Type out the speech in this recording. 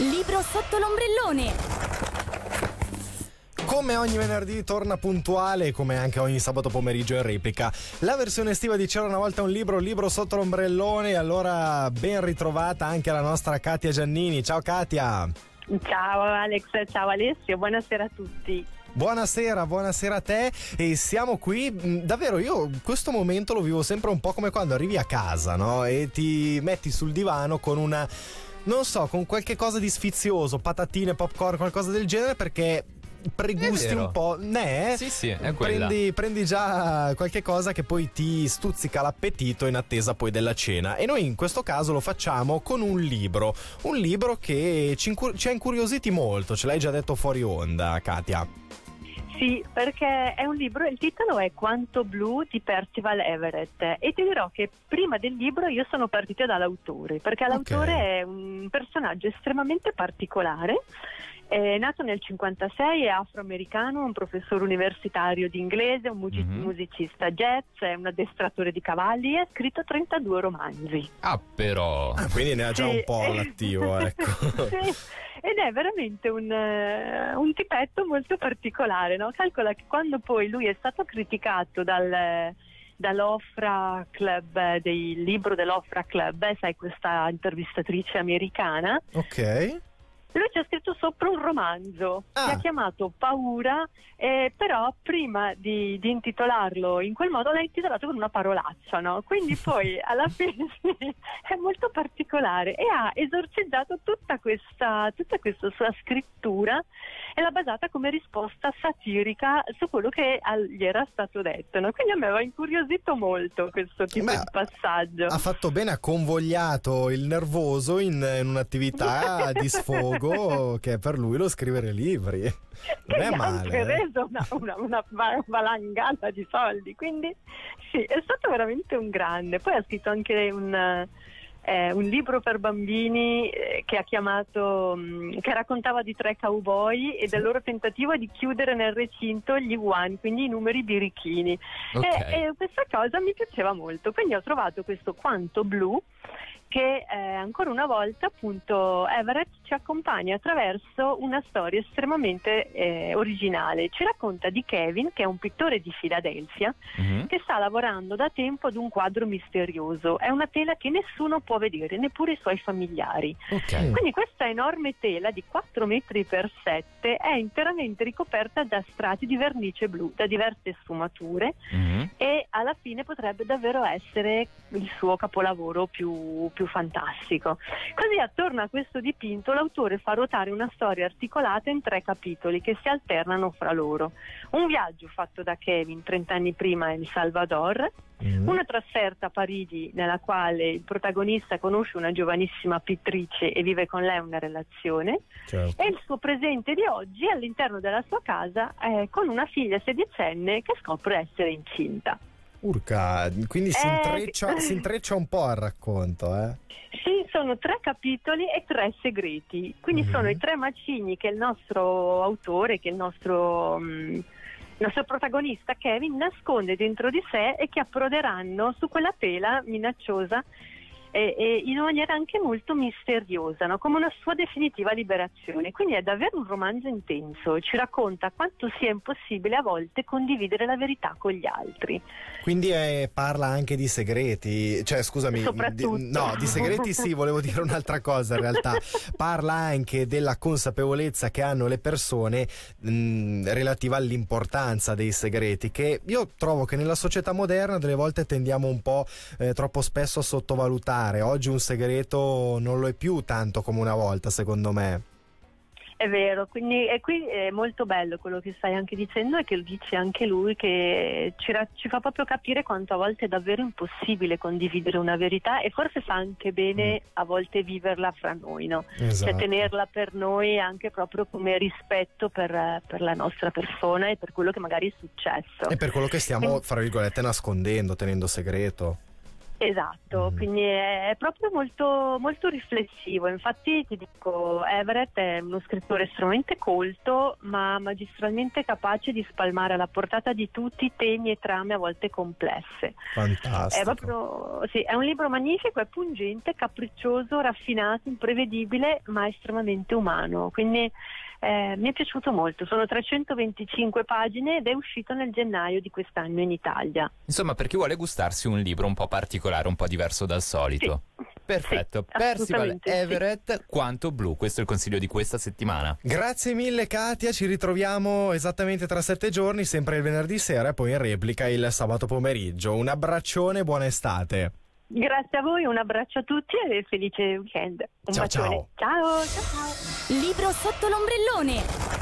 Libro sotto l'ombrellone. Come ogni venerdì torna puntuale, come anche ogni sabato pomeriggio in replica, la versione estiva di C'era una volta un libro, libro sotto l'ombrellone. Allora, ben ritrovata anche la nostra Katia Giannini. Ciao Katia! Ciao Alex, ciao Alessio, buonasera a tutti. Buonasera, buonasera a te e siamo qui, mm, davvero io questo momento lo vivo sempre un po' come quando arrivi a casa, no? E ti metti sul divano con una non so, con qualche cosa di sfizioso, patatine, popcorn, qualcosa del genere, perché pregusti un po'. Ne? Sì, sì, è quella. Prendi, prendi già qualche cosa che poi ti stuzzica l'appetito in attesa poi della cena. E noi in questo caso lo facciamo con un libro. Un libro che ci, incur- ci ha incuriositi molto, ce l'hai già detto fuori onda, Katia. Sì, perché è un libro, il titolo è Quanto blu di Percival Everett e ti dirò che prima del libro io sono partita dall'autore, perché l'autore okay. è un personaggio estremamente particolare è nato nel 1956, è afroamericano, un professore universitario di inglese, un music- mm-hmm. musicista jazz, è un addestratore di cavalli e ha scritto 32 romanzi. Ah, però. Ah, quindi ne ha già sì. un po' all'attivo, ecco. sì. Ed è veramente un, uh, un tipetto molto particolare, no? Calcola che quando poi lui è stato criticato dal dall'Ofra Club, del libro dell'Ofra Club, eh, sai questa intervistatrice americana. Ok. Lui ci ha scritto sopra un romanzo ah. che ha chiamato Paura, eh, però prima di, di, intitolarlo in quel modo l'ha intitolato con una parolaccia, no? Quindi poi alla fine è molto particolare e ha esorcizzato tutta questa, tutta questa sua scrittura e l'ha basata come risposta satirica su quello che gli era stato detto. No? Quindi a me aveva incuriosito molto questo tipo Beh, di passaggio. Ha fatto bene, ha convogliato il nervoso in, in un'attività di sfogo che è per lui lo scrivere libri. Non è male. Ha eh. reso una, una, una, valangata di soldi, quindi sì, è stato veramente un grande. Poi ha scritto anche un eh, un libro per bambini eh, che ha chiamato, mh, mm, che raccontava di tre cowboy e del loro tentativo di chiudere nel recinto gli one, quindi i numeri birichini. Okay. E, e questa cosa mi piaceva molto, quindi ho trovato questo quanto blu che eh, ancora una volta appunto Everett ci accompagna attraverso una storia estremamente eh, originale. Ci racconta di Kevin, che è un pittore di Filadelfia, mm-hmm. che sta lavorando da tempo ad un quadro misterioso. È una tela che nessuno può vedere, neppure i suoi familiari. Okay. Quindi questa enorme tela di 4 metri per 7 è interamente ricoperta da strati di vernice blu, da diverse sfumature mm-hmm. e alla fine potrebbe davvero essere il suo capolavoro più più fantastico. Così attorno a questo dipinto l'autore fa ruotare una storia articolata in tre capitoli che si alternano fra loro. Un viaggio fatto da Kevin 30 anni prima in Salvador, mm-hmm. una trasferta a Parigi nella quale il protagonista conosce una giovanissima pittrice e vive con lei una relazione certo. e il suo presente di oggi all'interno della sua casa eh, con una figlia sedicenne che scopre essere incinta. Urca, quindi si, eh, intreccia, si, intreccia, un po' al racconto, eh? Sì, sono tre capitoli e tre segreti. Quindi mm-hmm. sono i tre macigni che il nostro autore, che il nostro, um, il nostro protagonista Kevin nasconde dentro di sé e che approderanno su quella tela minacciosa e, e in una maniera anche molto misteriosa, no? come una sua definitiva liberazione. Quindi è davvero un romanzo intenso, ci racconta quanto sia impossibile a volte condividere la verità con gli altri. Quindi eh, parla anche di segreti, cioè scusami, di, no, di segreti sì, volevo dire un'altra cosa in realtà, parla anche della consapevolezza che hanno le persone mh, relativa all'importanza dei segreti, che io trovo che nella società moderna delle volte tendiamo un po' eh, troppo spesso a sottovalutare parlare. Oggi un segreto non lo è più tanto come una volta, secondo me. È vero, quindi e qui è molto bello quello che stai anche dicendo e che lo dice anche lui, che ci, ci, fa proprio capire quanto a volte è davvero impossibile condividere una verità e forse fa anche bene mm. a volte viverla fra noi, no? Cioè, esatto. Cioè tenerla per noi anche proprio come rispetto per, per, la nostra persona e per quello che magari è successo. E per quello che stiamo, fra virgolette, nascondendo, tenendo segreto. Esatto, Mm. quindi è proprio molto, molto riflessivo. Infatti ti dico, Everett è uno scrittore estremamente colto, ma magistralmente capace di spalmare alla portata di tutti temi e trame a volte complesse. Fantastico. È proprio sì, è un libro magnifico, è pungente, capriccioso, raffinato, imprevedibile, ma estremamente umano. Quindi eh, mi è piaciuto molto. Sono 325 pagine ed è uscito nel gennaio di quest'anno in Italia. Insomma, per chi vuole gustarsi un libro un po' particolare, un po' diverso dal solito. Perfetto. Sì, Percival assolutamente, sì. Everett, quanto blu. Questo è il consiglio di questa settimana. Grazie mille Katia, ci ritroviamo esattamente tra sette giorni, sempre il venerdì sera e poi in replica il sabato pomeriggio. Un abbraccione, buona estate. Grazie a voi, un abbraccio a tutti e felice weekend. Un Ciao, bacione. ciao, ciao. ciao. Libro sotto l'ombrellone.